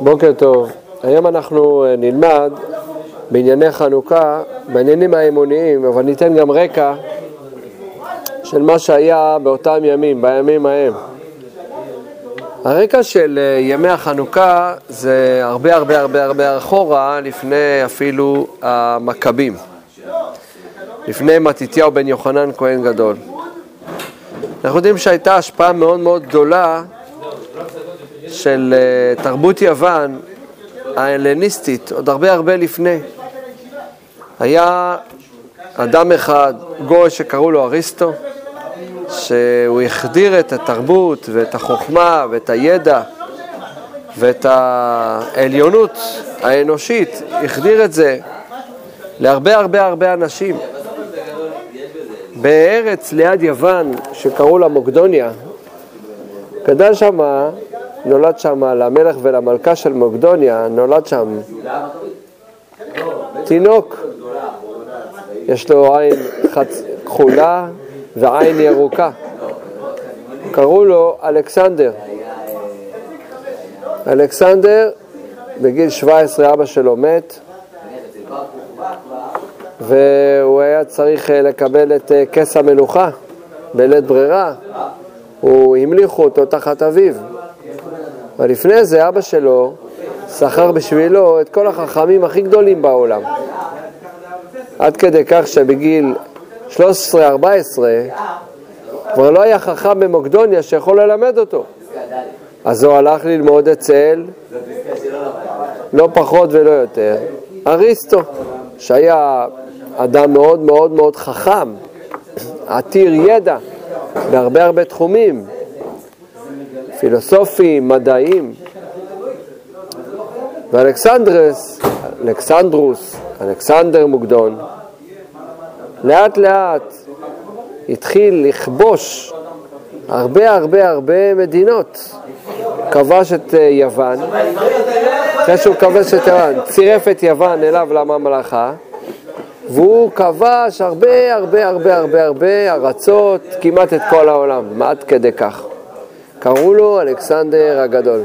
בוקר טוב. היום אנחנו אה, נלמד בענייני חנוכה, בעניינים האמוניים, אבל ניתן גם רקע של מה שהיה באותם ימים, בימים ההם. הרקע של אה, ימי החנוכה זה הרבה הרבה הרבה הרבה אחורה, לפני אפילו המכבים, לפני מתתיהו בן יוחנן כהן גדול. אנחנו יודעים שהייתה השפעה מאוד מאוד גדולה של אה, תרבות יוון ההלניסטית, עוד הרבה הרבה לפני. היה אדם אחד, גוי שקראו לו אריסטו, שהוא החדיר את התרבות ואת החוכמה ואת הידע ואת העליונות האנושית, החדיר את זה להרבה הרבה הרבה אנשים. בארץ ליד יוון שקראו לה מוקדוניה, גדל שמה נולד שם למלך ולמלכה של מוקדוניה, נולד שם תינוק, יש לו עין. כחולה ועין ירוקה. קראו לו אלכסנדר. אלכסנדר, בגיל 17 אבא שלו מת, והוא היה צריך אה, לקבל את אה, כס המלוכה בלית ברירה. הוא המליכו אותו תחת אביו. אבל לפני זה אבא שלו שכר בשבילו את כל החכמים הכי גדולים בעולם. עד כדי כך שבגיל 13-14 כבר לא היה חכם במוקדוניה שיכול ללמד אותו. אז הוא הלך ללמוד אצל, לא פחות ולא יותר, אריסטו, שהיה אדם מאוד מאוד מאוד חכם, עתיר ידע בהרבה הרבה תחומים, פילוסופיים, מדעיים. ואלכסנדרס, אלכסנדרוס, אלכסנדר מוקדון, לאט לאט התחיל לכבוש הרבה הרבה הרבה מדינות. כבש את אה, יוון, אחרי שהוא כבש את יוון, צירף את יוון אליו לממלכה, והוא כבש הרבה הרבה הרבה הרבה הרבה ארצות, כמעט את כל העולם, עד כדי כך. קראו לו אלכסנדר הגדול.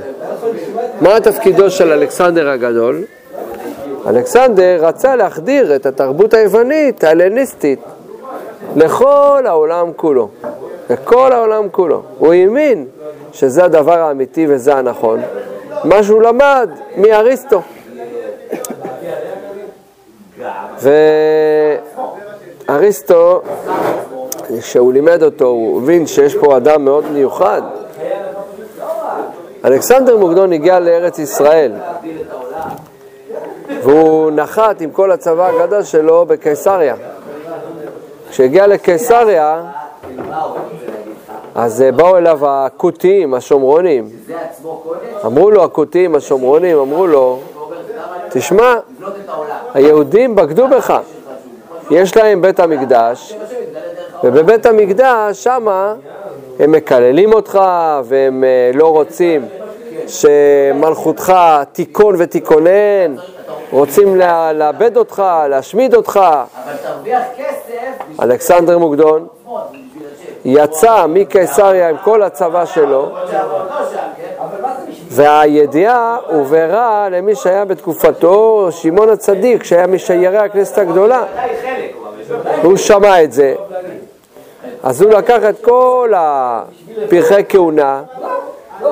מה תפקידו של אלכסנדר הגדול? אלכסנדר רצה להחדיר את התרבות היוונית, ההלניסטית, לכל העולם כולו. לכל העולם כולו. הוא האמין שזה הדבר האמיתי וזה הנכון, מה שהוא למד מאריסטו. ואריסטו, כשהוא לימד אותו, הוא הבין שיש פה אדם מאוד מיוחד, אלכסנדר מוקדון הגיע לארץ ישראל והוא נחת עם כל הצבא הגדול שלו בקיסריה. כשהגיע לקיסריה, אז באו אליו הכותיים, השומרונים. אמרו לו, הכותיים, השומרונים, אמרו לו, תשמע, היהודים בגדו בך. יש להם בית המקדש, ובבית המקדש, שמה, הם מקללים אותך והם אה, לא רוצים שמלכותך תיכון ותיכונן, רוצים לאבד אותך, להשמיד אותך. אבל תרוויח כסף... אלכסנדר מוקדון יצא מקיסריה עם כל הצבא שלו, והידיעה הובהרה למי שהיה בתקופתו, שמעון הצדיק, שהיה משיירי הכנסת הגדולה. הוא שמע את זה, אז הוא לקח את כל הפרחי כהונה,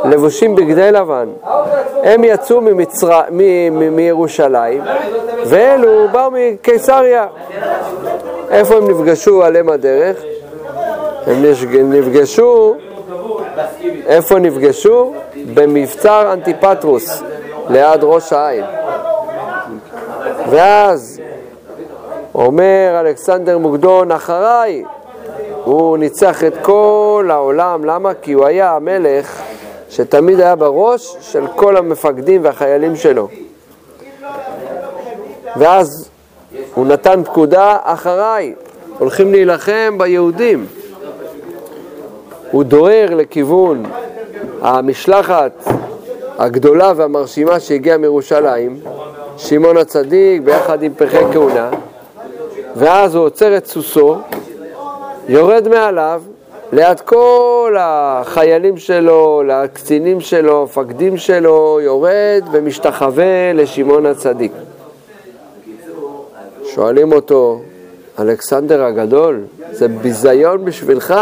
לבושים בגדי לבן. הם יצאו. מירושלים, ואלו באו מקיסריה. איפה הם נפגשו על אם הדרך? הם נפגשו, איפה נפגשו? במבצר אנטיפטרוס, ליד ראש העין. ואז אומר אלכסנדר מוקדון, אחריי, הוא ניצח את כל העולם, למה? כי הוא היה המלך שתמיד היה בראש של כל המפקדים והחיילים שלו. ואז הוא נתן פקודה, אחריי, הולכים להילחם ביהודים. הוא דוהר לכיוון המשלחת הגדולה והמרשימה שהגיעה מירושלים, שמעון הצדיק ביחד עם פרחי כהונה, ואז הוא עוצר את סוסו, יורד מעליו ליד כל החיילים שלו, לקצינים שלו, מפקדים שלו, יורד ומשתחווה לשמעון הצדיק. שואלים אותו, אלכסנדר הגדול, זה ביזיון בשבילך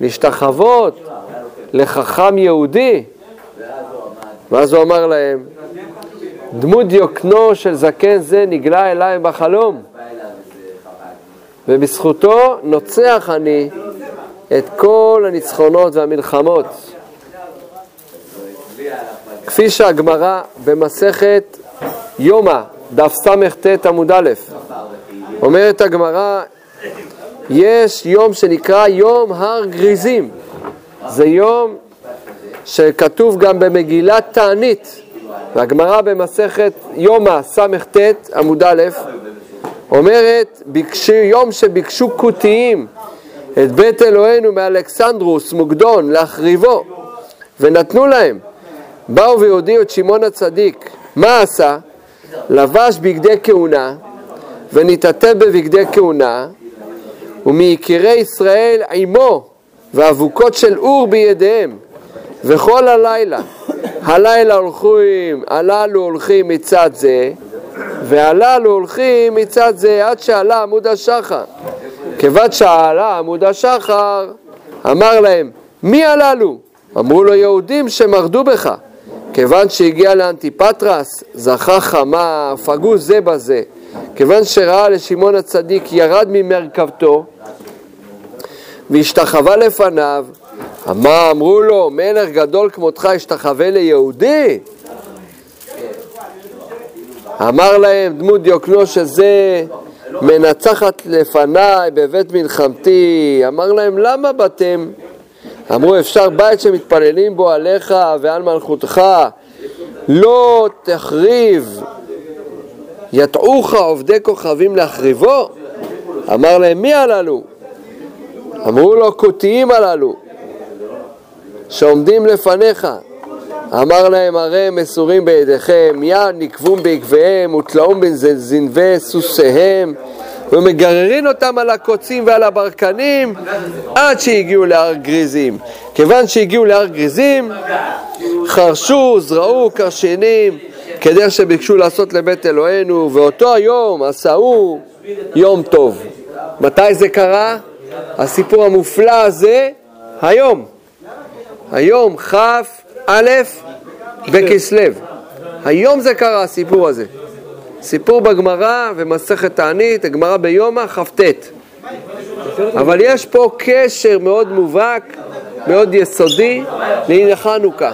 להשתחוות לחכם יהודי. ואז הוא אמר להם, דמות דיוקנו של זקן זה נגלה אליי בחלום, ובזכותו נוצח אני את כל הניצחונות והמלחמות. כפי שהגמרא במסכת יומא, דף סט עמוד א', אומרת הגמרא, יש יום שנקרא יום הר גריזים. זה יום שכתוב גם במגילת תענית, והגמרא במסכת יומא סט עמוד א', אומרת, ביקשו, יום שביקשו כותיים את בית אלוהינו מאלכסנדרוס מוקדון להחריבו, ונתנו להם. באו והודיעו את שמעון הצדיק, מה עשה? לבש בגדי כהונה, ונתעטף בבגדי כהונה, ומיקירי ישראל עמו, ואבוקות של אור בידיהם, וכל הלילה. הלילה הולכים, הללו הולכים מצד זה, והללו הולכים מצד זה עד שעלה עמוד השחר. כיוון שעלה עמוד השחר, אמר להם, מי הללו? אמרו לו יהודים שמרדו בך. כיוון שהגיע לאנטיפטרס, זכה חמה, פגעו זה בזה. כיוון שראה לשמעון הצדיק, ירד ממרכבתו והשתחווה לפניו. מה אמרו לו, מלך גדול כמותך השתחווה ליהודי? אמר להם דמות דיוקנו שזה מנצחת לפניי בבית מלחמתי. אמר להם למה באתם? אמרו אפשר בית שמתפללים בו עליך ועל מלכותך לא תחריב יטעוך עובדי כוכבים להחריבו? אמר להם מי הללו? אמרו לו כותיים הללו שעומדים לפניך אמר להם הרי הם מסורים בידיכם, יד נקבום בעקביהם ותלאום בין זנבי סוסיהם ומגררין אותם על הקוצים ועל הברקנים עד שהגיעו להר גריזים. כיוון שהגיעו להר גריזים, חרשו, זרעו קרשנים, כדרך שביקשו לעשות לבית אלוהינו, ואותו היום עשהו יום טוב. מתי זה קרה? הסיפור המופלא הזה, היום. היום כ' א' בכסלו. היום זה קרה, הסיפור הזה. סיפור בגמרא ומסכת תענית, הגמרא ביומא כ"ט. אבל יש פה קשר מאוד מובהק, מאוד יסודי, לעניין חנוכה.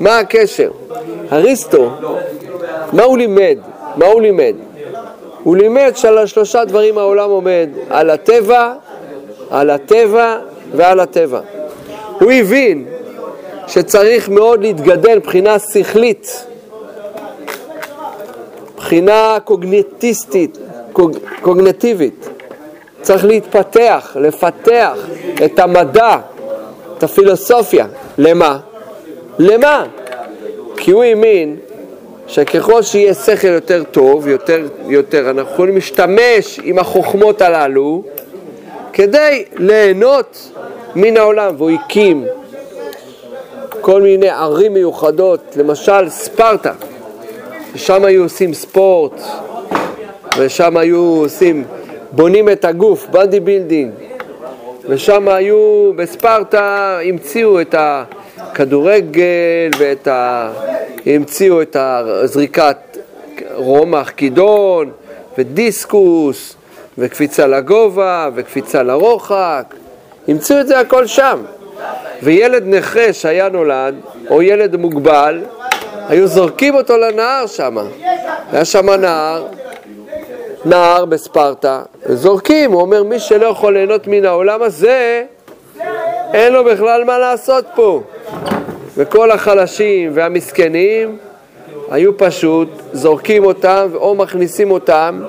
מה הקשר? אריסטו, מה הוא לימד? מה הוא לימד? הוא לימד שעל שלושה דברים העולם עומד, על הטבע, על הטבע ועל הטבע. הוא הבין שצריך מאוד להתגדל מבחינה שכלית, מבחינה קוגנטיסטית, קוג, קוגנטיבית. צריך להתפתח, לפתח את המדע, את הפילוסופיה. למה? למה? כי הוא האמין שככל שיהיה שכל יותר טוב, יותר, יותר, אנחנו יכולים להשתמש עם החוכמות הללו כדי ליהנות מן העולם, והוא הקים כל מיני ערים מיוחדות, למשל ספרטה, ששם היו עושים ספורט, ושם היו עושים, בונים את הגוף, body building, ושם היו, בספרטה המציאו את הכדורגל ואת ה... המציאו את הזריקת רומח כידון ודיסקוס וקפיצה לגובה וקפיצה לרוחק, המציאו את זה הכל שם. וילד נכה שהיה נולד, או ילד מוגבל, היו זורקים אותו לנהר שם. היה שם נהר, נהר בספרטה, זורקים, הוא אומר, מי שלא יכול ליהנות מן העולם הזה, אין לו בכלל מה לעשות פה. וכל החלשים והמסכנים היו פשוט זורקים אותם או מכניסים אותם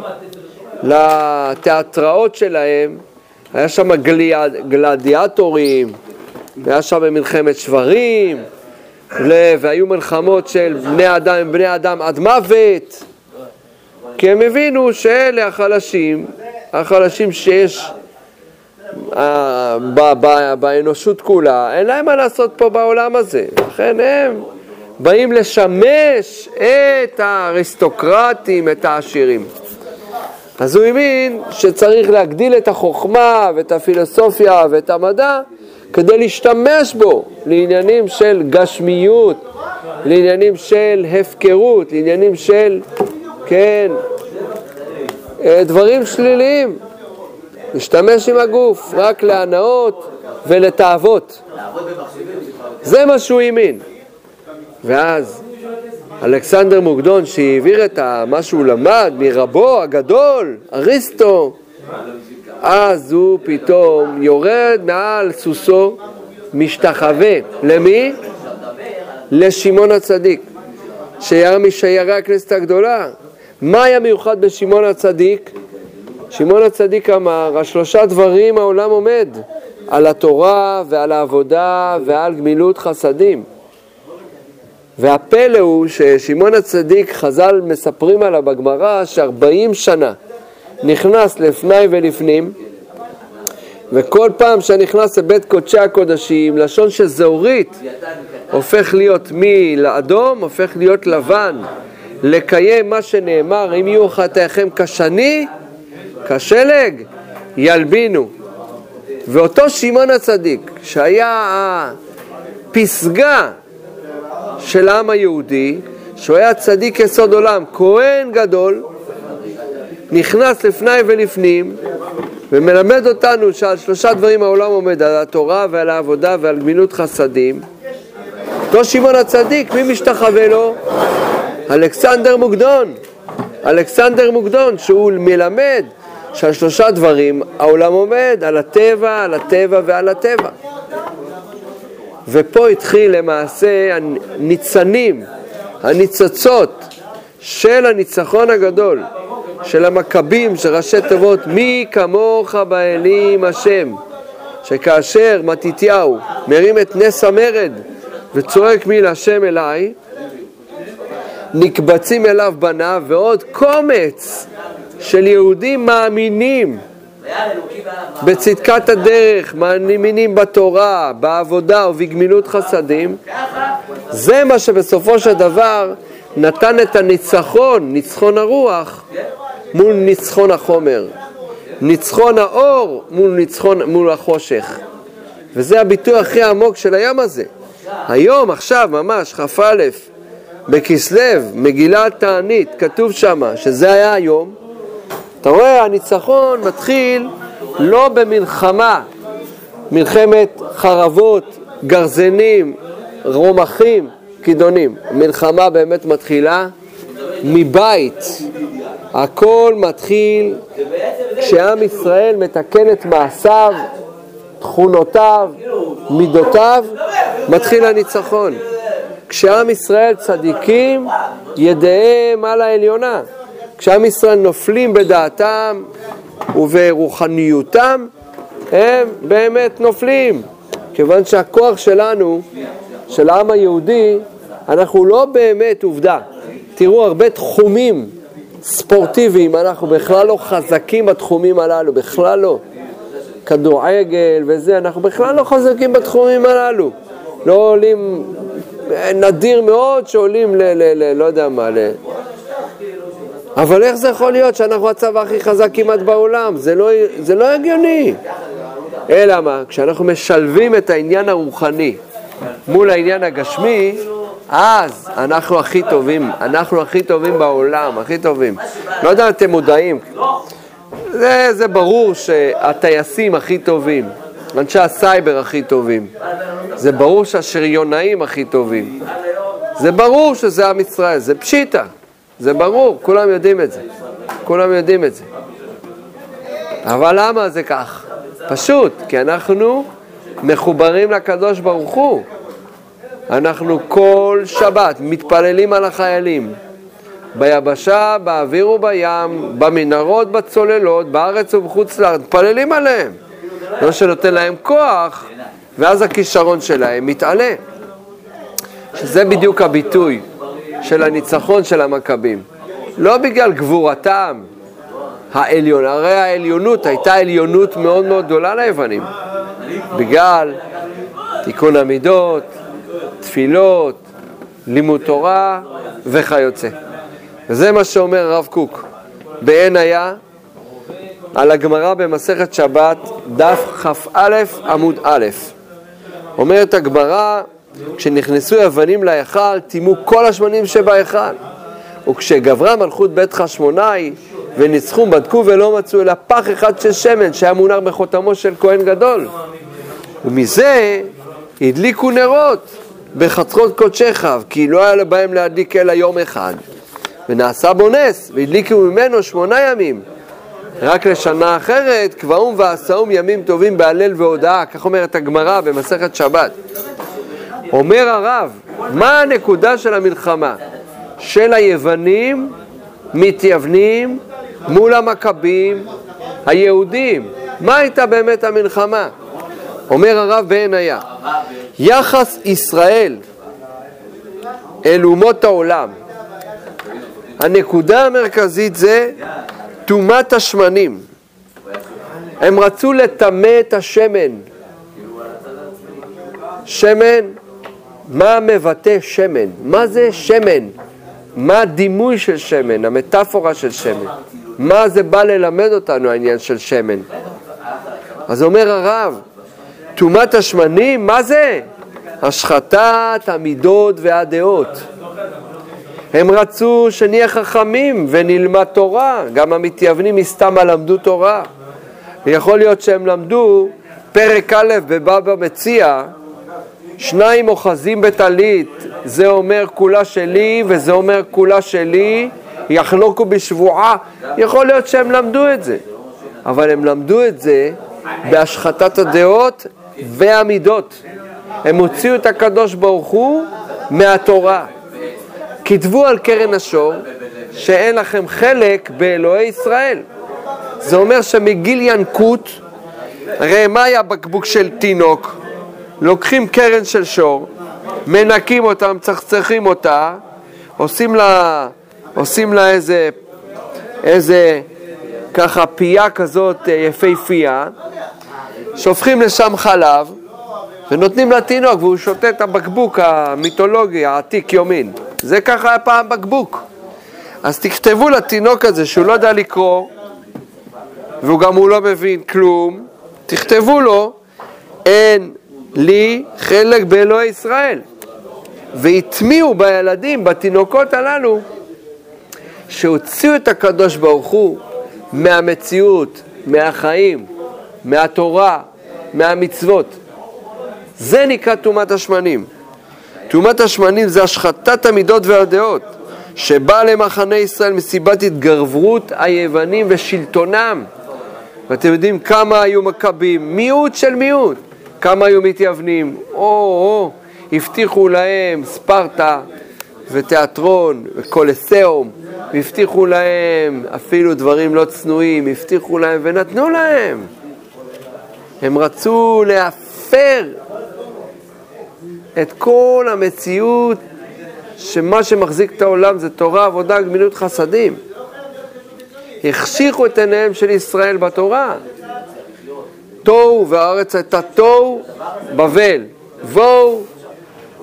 לתיאטראות שלהם, היה שם גלדיאטורים, והיה שם מלחמת שברים, והיו מלחמות של בני אדם עם בני אדם עד מוות, כי הם הבינו שאלה החלשים, החלשים שיש אה, באנושות כולה, אין להם מה לעשות פה בעולם הזה. לכן הם באים לשמש את האריסטוקרטים, את העשירים. אז הוא האמין שצריך להגדיל את החוכמה ואת הפילוסופיה ואת המדע כדי להשתמש בו לעניינים של גשמיות, לעניינים של הפקרות, לעניינים של, כן, אה, דברים שליליים. להשתמש עם הגוף רק להנאות ולתאוות. זה מה שהוא האמין. ואז אלכסנדר מוקדון, שהעביר את מה שהוא למד מרבו הגדול, אריסטו, אז הוא פתאום יורד מעל סוסו, משתחווה. למי? לשמעון הצדיק, שהיה משיירי הכנסת הגדולה. מה היה מיוחד בשמעון הצדיק? שמעון הצדיק אמר, השלושה דברים העולם עומד, על התורה ועל העבודה ועל גמילות חסדים. והפלא הוא ששמעון הצדיק, חז"ל מספרים עליו בגמרא, שארבעים שנה נכנס לפני ולפנים, וכל פעם שנכנס לבית קודשי הקודשים, לשון שזהורית, הופך להיות מלאדום, הופך להיות לבן. לקיים מה שנאמר, אם יהיו חטאיכם כשני, כשלג, ילבינו. ואותו שמעון הצדיק, שהיה הפסגה של העם היהודי, שהוא היה צדיק יסוד עולם, כהן גדול, נכנס לפני ולפנים ומלמד אותנו שעל שלושה דברים העולם עומד, על התורה ועל העבודה ועל גמילות חסדים. אותו שמעון הצדיק, מי משתחווה לו? אלכסנדר מוקדון. אלכסנדר מוקדון, שהוא מלמד שעל שלושה דברים העולם עומד, על הטבע, על הטבע ועל הטבע. ופה התחיל למעשה הניצנים, הניצוצות של הניצחון הגדול, של המכבים, של ראשי תיבות, מי כמוך באלים השם, שכאשר מתתיהו מרים את נס המרד וצועק מי להשם אליי, נקבצים אליו בניו ועוד קומץ של יהודים מאמינים בצדקת הדרך, מאמינים בתורה, בעבודה ובגמילות חסדים, זה מה שבסופו של דבר נתן את הניצחון, ניצחון הרוח, מול ניצחון החומר, ניצחון האור מול ניצחון, מול החושך. וזה הביטוי הכי עמוק של היום הזה. היום, עכשיו, ממש, כ"א, בכסלו, מגילת תענית, כתוב שמה שזה היה היום, אתה רואה, הניצחון מתחיל לא במלחמה, מלחמת חרבות, גרזנים, רומחים, כידונים. המלחמה באמת מתחילה מבית. הכל מתחיל כשעם ישראל מתקן את מעשיו, תכונותיו, מידותיו, מתחיל הניצחון. כשעם ישראל צדיקים, ידיהם על העליונה. כשעם ישראל נופלים בדעתם וברוחניותם, הם באמת נופלים. כיוון שהכוח שלנו, של העם היהודי, אנחנו לא באמת עובדה. תראו, הרבה תחומים ספורטיביים, אנחנו בכלל לא חזקים בתחומים הללו, בכלל לא. כדורגל וזה, אנחנו בכלל לא חזקים בתחומים הללו. לא עולים, נדיר מאוד שעולים ל... ל, ל לא יודע מה, ל... אבל איך זה יכול להיות שאנחנו הצבא הכי חזק כמעט בעולם? זה לא, זה לא הגיוני. אלא מה? כשאנחנו משלבים את העניין הרוחני מול העניין הגשמי, אז אנחנו הכי טובים, אנחנו הכי טובים בעולם, הכי טובים. לא יודע אם אתם מודעים, זה, זה ברור שהטייסים הכי טובים, אנשי הסייבר הכי טובים, זה ברור שהשריונאים הכי טובים, זה ברור שזה עם ישראל, זה פשיטה. זה ברור, כולם יודעים את זה. כולם יודעים את זה. אבל למה זה כך? פשוט, כי אנחנו מחוברים לקדוש ברוך הוא. אנחנו כל שבת מתפללים על החיילים. ביבשה, באוויר ובים, במנהרות, בצוללות, בארץ ובחוץ לארץ, מתפללים עליהם. לא שנותן להם כוח, ואז הכישרון שלהם מתעלה. שזה בדיוק הביטוי. של הניצחון של המכבים. לא בגלל גבורתם, העליון, הרי העליונות הייתה עליונות מאוד מאוד גדולה ליוונים בגלל תיקון המידות, תפילות, לימוד תורה וכיוצא. וזה מה שאומר הרב קוק בעין היה על הגמרא במסכת שבת, דף כ"א עמוד א'. אומרת הגמרא, כשנכנסו אבנים להיכל, טימאו כל השמנים שבהיכל. וכשגברה מלכות בית חשמונאי וניצחו, בדקו ולא מצאו אלא פח אחד של שמן שהיה מונח בחותמו של כהן גדול. ומזה הדליקו נרות בחצרות קודשך, כי לא היה בהם להדליק אלא יום אחד. ונעשה בו נס, והדליקו ממנו שמונה ימים. רק לשנה אחרת, קבעום ועשאום ימים טובים בהלל והודאה, כך אומרת הגמרא במסכת שבת. אומר הרב, מה הנקודה של המלחמה? של היוונים מתייוונים מול המכבים היהודים. מה הייתה באמת המלחמה? אומר הרב בעין היה, יחס ישראל אל אומות העולם, הנקודה המרכזית זה טומאת השמנים. הם רצו לטמא את השמן. שמן, מה מבטא שמן? מה זה שמן? מה הדימוי של שמן, המטאפורה של שמן? מה זה בא ללמד אותנו העניין של שמן? אז אומר הרב, טומאת השמנים, מה זה? השחתת המידות והדעות. הם רצו שנהיה חכמים ונלמד תורה, גם המתייוונים מסתמה למדו תורה. ויכול להיות שהם למדו פרק א' בבבא מציע, שניים אוחזים בטלית, זה אומר כולה שלי וזה אומר כולה שלי, יחלוקו בשבועה. יכול להיות שהם למדו את זה, אבל הם למדו את זה בהשחתת הדעות והמידות. הם הוציאו את הקדוש ברוך הוא מהתורה. כתבו על קרן השור שאין לכם חלק באלוהי ישראל. זה אומר שמגיל ינקות, הרי מה היה בקבוק של תינוק? לוקחים קרן של שור, מנקים אותה, מצחצחים אותה, עושים לה, עושים לה איזה, איזה ככה פייה כזאת אה, יפהפייה, שופכים לשם חלב ונותנים לתינוק והוא שותה את הבקבוק המיתולוגי העתיק יומין. זה ככה היה פעם בקבוק. אז תכתבו לתינוק הזה שהוא לא יודע לקרוא, והוא גם הוא לא מבין כלום, תכתבו לו, אין לי חלק באלוהי ישראל. והטמיעו בילדים, בתינוקות הללו, שהוציאו את הקדוש ברוך הוא מהמציאות, מהחיים, מהתורה, מהמצוות. זה נקרא טומאת השמנים. טומאת השמנים זה השחתת המידות והדעות, שבאה למחנה ישראל מסיבת התגרברות היוונים ושלטונם. ואתם יודעים כמה היו מכבים, מיעוט של מיעוט. כמה היו מתייוונים, או-או, הבטיחו להם ספרטה ותיאטרון וקולסיאום, והבטיחו להם אפילו דברים לא צנועים, הבטיחו להם ונתנו להם. הם רצו להפר את כל המציאות שמה שמחזיק את העולם זה תורה, עבודה, גמילות חסדים. החשיכו את עיניהם של ישראל בתורה. תוהו והארץ הייתה תוהו, בבל. בואו,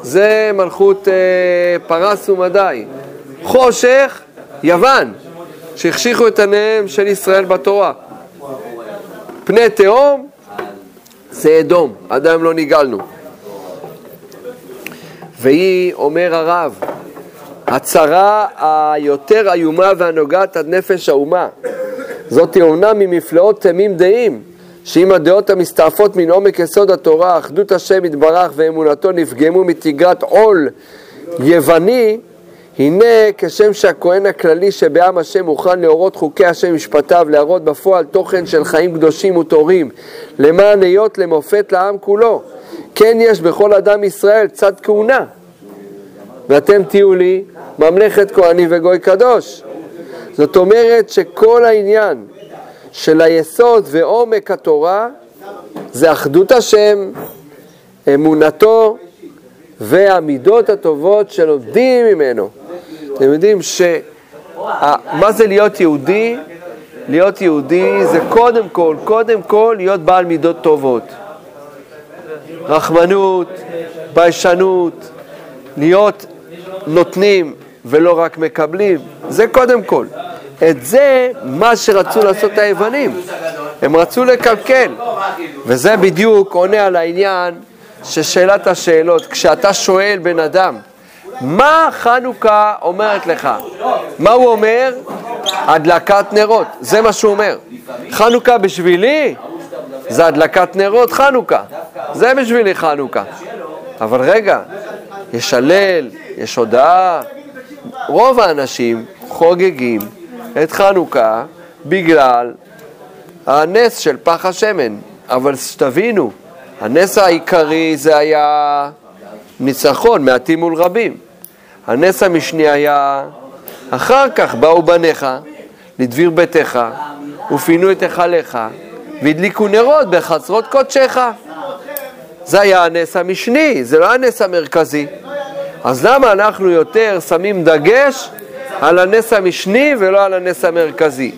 זה מלכות אה, פרס ומדי. חושך, יוון, שהחשיכו את עיניהם של ישראל בתורה. פני תהום, זה אדום, עד היום לא נגאלנו. והיא, אומר הרב, הצרה היותר איומה והנוגעת עד נפש האומה. זאת אומנם ממפלאות תמים דעים, שאם הדעות המסתעפות מן עומק יסוד התורה, אחדות השם יתברך ואמונתו נפגמו מתגרת עול יווני, הנה כשם שהכהן הכללי שבעם השם מוכן להורות חוקי השם משפטיו, להראות בפועל תוכן של חיים קדושים וטהורים, למען היות למופת לעם כולו. כן יש בכל אדם ישראל צד כהונה, ואתם תהיו לי ממלכת כהנים וגוי קדוש. זאת אומרת שכל העניין של היסוד ועומק התורה זה אחדות השם, אמונתו והמידות הטובות שלומדים ממנו. אתם יודעים שמה זה להיות יהודי? להיות יהודי זה קודם כל, קודם כל להיות בעל מידות טובות. רחמנות, ביישנות, להיות נותנים ולא רק מקבלים, זה קודם כל. את זה מה שרצו לעשות היוונים, הם רצו לקלקל, וזה בדיוק עונה על העניין של שאלת השאלות. כשאתה שואל בן אדם, מה חנוכה אומרת לך? מה הוא אומר? הדלקת נרות, זה מה שהוא אומר. חנוכה בשבילי זה הדלקת נרות חנוכה, זה בשבילי חנוכה. אבל רגע, יש הלל, יש הודאה, רוב האנשים חוגגים את חנוכה בגלל הנס של פח השמן. אבל שתבינו, הנס העיקרי זה היה ניצחון מעטים מול רבים. הנס המשני היה, אחר כך באו בניך לדביר ביתך ופינו את היכליך והדליקו נרות בחצרות קודשך. זה היה הנס המשני, זה לא הנס המרכזי. אז למה אנחנו יותר שמים דגש על הנס המשני ולא על הנס המרכזי?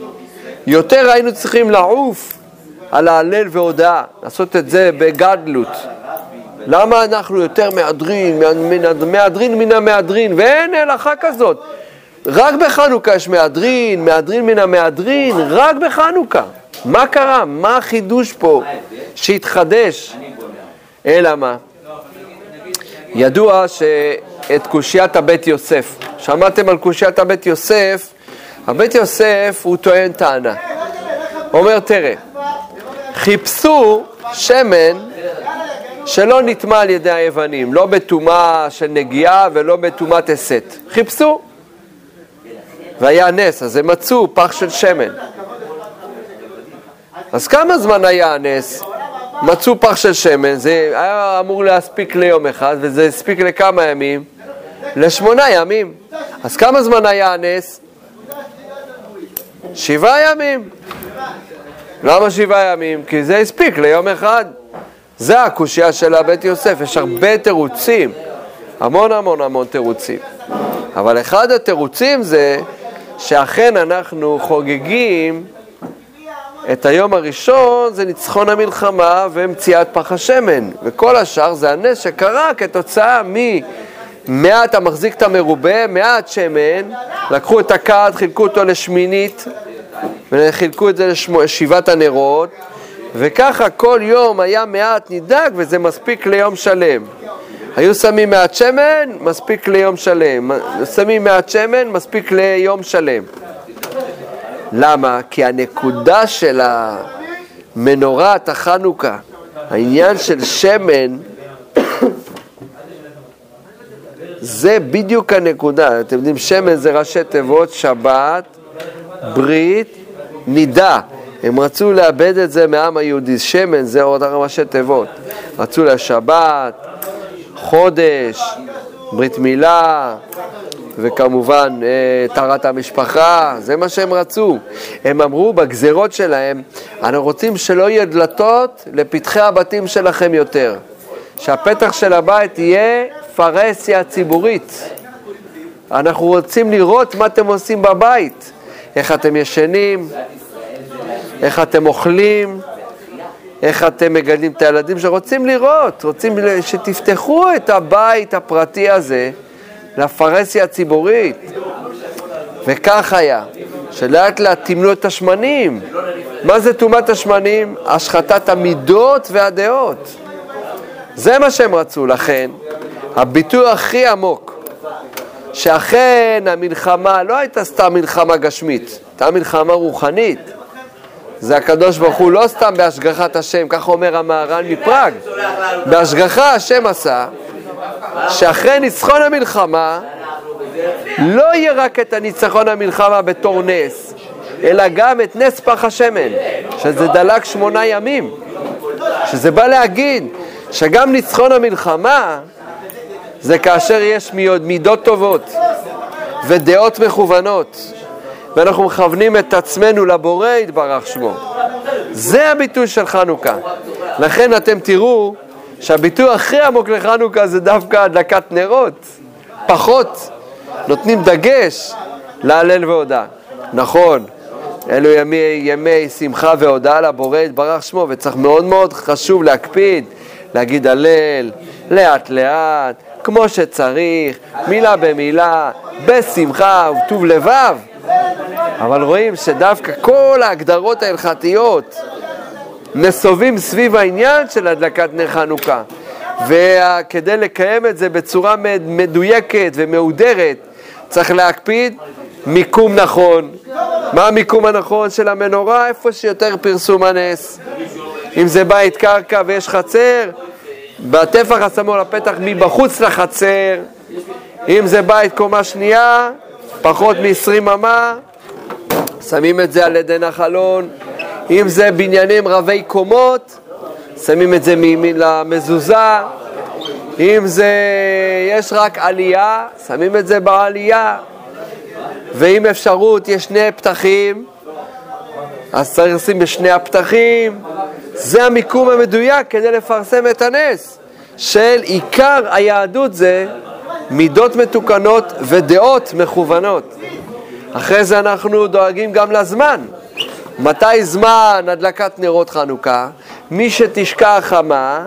יותר היינו צריכים לעוף על ההלל והודאה, לעשות את זה בגדלות. למה אנחנו יותר מהדרין, מהדרין מן המהדרין, ואין הלכה כזאת. רק בחנוכה יש מהדרין, מהדרין מן המהדרין, רק בחנוכה. מה קרה? מה החידוש פה שהתחדש? אלא מה? ידוע שאת קושיית הבית יוסף, שמעתם על קושיית הבית יוסף? הבית יוסף הוא טוען טענה. אומר, תראה, חיפשו שמן שלא נטמע על ידי היוונים, לא בטומאה של נגיעה ולא בטומאת הסת. חיפשו. והיה נס, אז הם מצאו פח של שמן. אז כמה זמן היה הנס? מצאו פח של שמן, זה היה אמור להספיק ליום אחד, וזה הספיק לכמה ימים? לשמונה ימים. אז כמה זמן היה הנס? שבעה ימים. למה שבעה ימים? כי זה הספיק ליום אחד. זה הקושייה של הבית יוסף, יש הרבה תירוצים, המון המון המון תירוצים. אבל אחד התירוצים זה שאכן אנחנו חוגגים את היום הראשון זה ניצחון המלחמה ומציאת פח השמן, וכל השאר זה הנס שקרה כתוצאה ממעט המחזיק את המרובה, מעט שמן, לקחו את הכד, חילקו אותו לשמינית, וחילקו את זה לשבעת הנרות, וככה כל יום היה מעט נידק וזה מספיק ליום שלם. היו שמים מעט שמן, מספיק ליום שלם. שמים מעט שמן, מספיק ליום שלם. למה? כי הנקודה של המנורת החנוכה, העניין של שמן, זה בדיוק הנקודה. אתם יודעים, שמן זה ראשי תיבות, שבת, ברית, נידה. הם רצו לאבד את זה מהעם היהודי. שמן זה עוד ראשי תיבות. רצו לשבת, חודש, ברית מילה, וכמובן אה, טהרת המשפחה, זה מה שהם רצו. הם אמרו בגזרות שלהם, אנחנו רוצים שלא יהיו דלתות לפתחי הבתים שלכם יותר. שהפתח של הבית יהיה פרהסיה ציבורית. אנחנו רוצים לראות מה אתם עושים בבית, איך אתם ישנים, איך אתם אוכלים, איך אתם מגדלים את הילדים שרוצים לראות, רוצים שתפתחו את הבית הפרטי הזה לפרהסיה הציבורית. וכך היה, שלאט לאט תמלו את השמנים. מה זה טומאת השמנים? השחתת המידות והדעות. זה מה שהם רצו, לכן הביטוי הכי עמוק, שאכן המלחמה לא הייתה סתם מלחמה גשמית, הייתה מלחמה רוחנית. זה הקדוש ברוך הוא לא סתם בהשגחת השם, כך אומר המהר"ל מפראג. בהשגחה השם עשה, שאחרי ניצחון המלחמה, לא יהיה רק את הניצחון המלחמה בתור נס, אלא גם את נס פח השמן, שזה דלק שמונה ימים. שזה בא להגיד שגם ניצחון המלחמה זה כאשר יש מידות טובות ודעות מכוונות. ואנחנו מכוונים את עצמנו לבורא יתברך שמו. זה הביטוי של חנוכה. לכן אתם תראו שהביטוי הכי עמוק לחנוכה זה דווקא הדלקת נרות. פחות נותנים דגש להלל והודאה. נכון, אלו ימי, ימי שמחה והודאה לבורא יתברך שמו, וצריך מאוד מאוד חשוב להקפיד, להגיד הלל, לאט לאט, כמו שצריך, מילה במילה, בשמחה וטוב לבב. אבל רואים שדווקא כל ההגדרות ההלכתיות נסובים סביב העניין של הדלקת נר חנוכה. וכדי לקיים את זה בצורה מדויקת ומהודרת, צריך להקפיד מיקום נכון. מה המיקום הנכון של המנורה? איפה שיותר פרסום הנס. אם זה בית קרקע ויש חצר, בטפח השמאל הפתח מבחוץ לחצר. אם זה בית קומה שנייה, פחות מ-20 אמה, שמים את זה על ידי נחלון. אם זה בניינים רבי קומות, שמים את זה מימין למזוזה. אם זה, יש רק עלייה, שמים את זה בעלייה. ואם אפשרות יש שני פתחים, אז צריך לשים בשני הפתחים. זה המיקום המדויק כדי לפרסם את הנס של עיקר היהדות זה מידות מתוקנות ודעות מכוונות. אחרי זה אנחנו דואגים גם לזמן. מתי זמן הדלקת נרות חנוכה? מי שתשקע החמה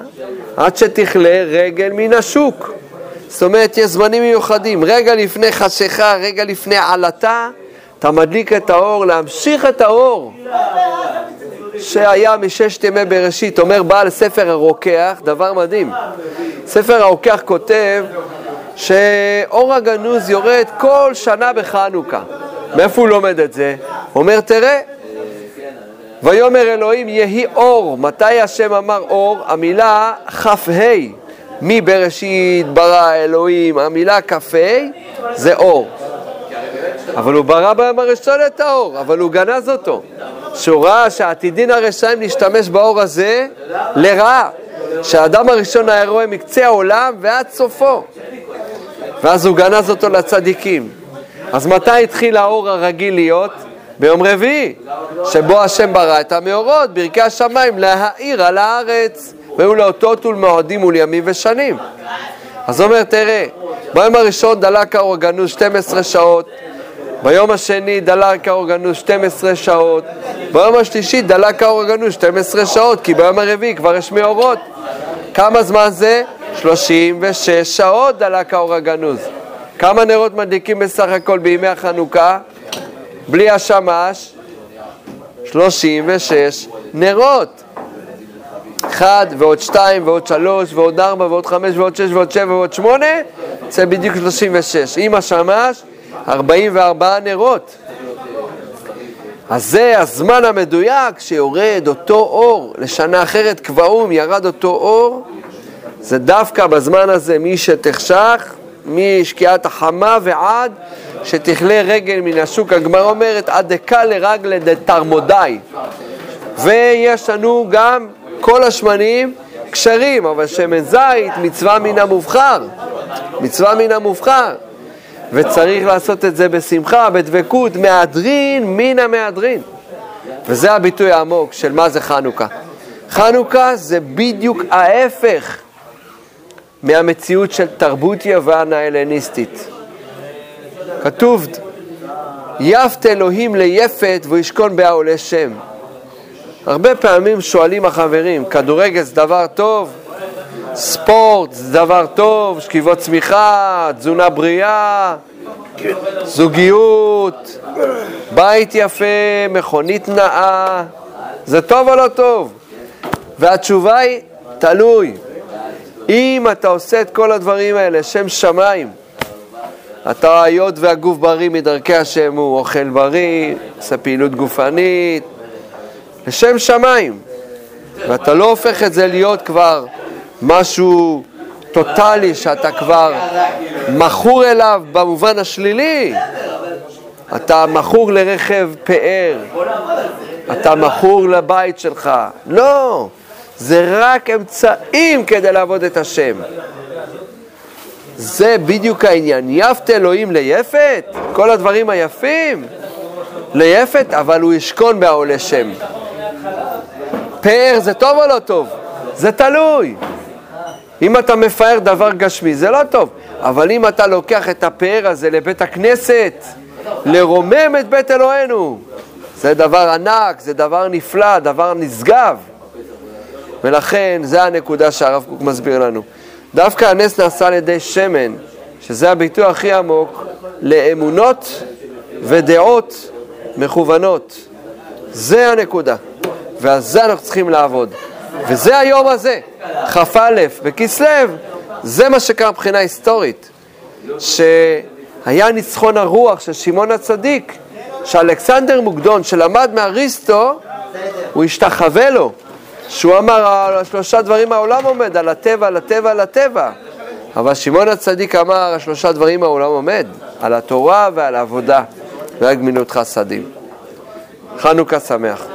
עד שתכלה רגל מן השוק. זאת אומרת, יש זמנים מיוחדים. רגע לפני חשיכה, רגע לפני עלתה, אתה מדליק את האור, להמשיך את האור שהיה מששת ימי בראשית. אומר בעל ספר הרוקח, דבר מדהים. ספר הרוקח כותב שאור הגנוז יורד כל שנה בחנוכה. מאיפה הוא לומד את זה? אומר, תראה, ויאמר אלוהים יהי אור. מתי השם אמר אור? המילה כ"ה, מבראשית ברא אלוהים, המילה כ"ה זה אור. אבל הוא ברא ביום הראשון את האור, אבל הוא גנז אותו. שהוא ראה שעתידין הרשעים להשתמש באור הזה לרעה. שהאדם הראשון היה רואה מקצה העולם ועד סופו. ואז הוא גנז אותו לצדיקים. אז מתי התחיל האור הרגיל להיות? ביום רביעי, שבו השם ברא את המאורות, ברכי השמיים, להאיר על הארץ, והיו לאותות ולמועדים ולימים ושנים. אז הוא אומר, תראה, ביום הראשון דלק האור הגנוז 12 שעות, ביום השני דלק האור הגנוז 12 שעות, ביום השלישי דלק האור הגנוז 12 שעות, כי ביום הרביעי כבר יש מאורות. כמה זמן זה? 36 שעות דלק האור הגנוז. כמה נרות מדליקים בסך הכל בימי החנוכה? בלי השמש, 36 נרות. אחד ועוד שתיים ועוד שלוש ועוד ארבע ועוד חמש ועוד שש ועוד שבע ועוד שמונה, זה בדיוק 36. עם השמש, 44 נרות. אז זה הזמן המדויק שיורד אותו אור, לשנה אחרת קבעום ירד אותו אור, זה דווקא בזמן הזה מי שתחשך, משקיעת החמה ועד שתכלה רגל מן השוק. הגמרא אומרת, עד דקה לרגלה דתרמודאי. ויש לנו גם כל השמנים כשרים, אבל שמן זית מצווה מן המובחר. מצווה מן המובחר. וצריך לעשות את זה בשמחה, בדבקות, מהדרין מן המהדרין. וזה הביטוי העמוק של מה זה חנוכה. חנוכה זה בדיוק ההפך מהמציאות של תרבות יוון ההלניסטית. כתוב, יפת אלוהים ליפת וישכון בה עולה שם. הרבה פעמים שואלים החברים, כדורגל זה דבר טוב? ספורט זה דבר טוב, שכיבות צמיחה, תזונה בריאה, זוגיות, בית יפה, מכונית נאה, זה טוב או לא טוב? והתשובה היא, תלוי. אם אתה עושה את כל הדברים האלה, שם שמיים, אתה, היות והגוף בריא מדרכי השם, הוא אוכל בריא, עושה פעילות גופנית, לשם שמיים. ואתה לא הופך את זה להיות כבר משהו טוטאלי שאתה כבר מכור אליו במובן השלילי. אתה מכור לרכב פאר, אתה מכור לבית שלך. לא, זה רק אמצעים כדי לעבוד את השם. זה בדיוק העניין. יפת אלוהים ליפת, כל הדברים היפים, ליפת, אבל הוא ישכון בעולה שם. פאר זה טוב או לא טוב? זה תלוי. אם אתה מפאר דבר גשמי זה לא טוב, אבל אם אתה לוקח את הפאר הזה לבית הכנסת, לרומם את בית אלוהינו, זה דבר ענק, זה דבר נפלא, דבר נשגב. ולכן, זה הנקודה שהרב קוק מסביר לנו. דווקא הנס נעשה על ידי שמן, שזה הביטוי הכי עמוק, לאמונות ודעות מכוונות. זה הנקודה, ועל זה אנחנו צריכים לעבוד. וזה היום הזה, כ"א בכסלו, זה מה שקרה מבחינה היסטורית. שהיה ניצחון הרוח של שמעון הצדיק, שאלכסנדר מוקדון, שלמד מאריסטו, הוא השתחווה לו, שהוא אמר על שלושה דברים העולם עומד, על הטבע, על הטבע, על הטבע. אבל שמעון הצדיק אמר על שלושה דברים העולם עומד, על התורה ועל העבודה ועל גמילות חסדים. חנוכה שמח.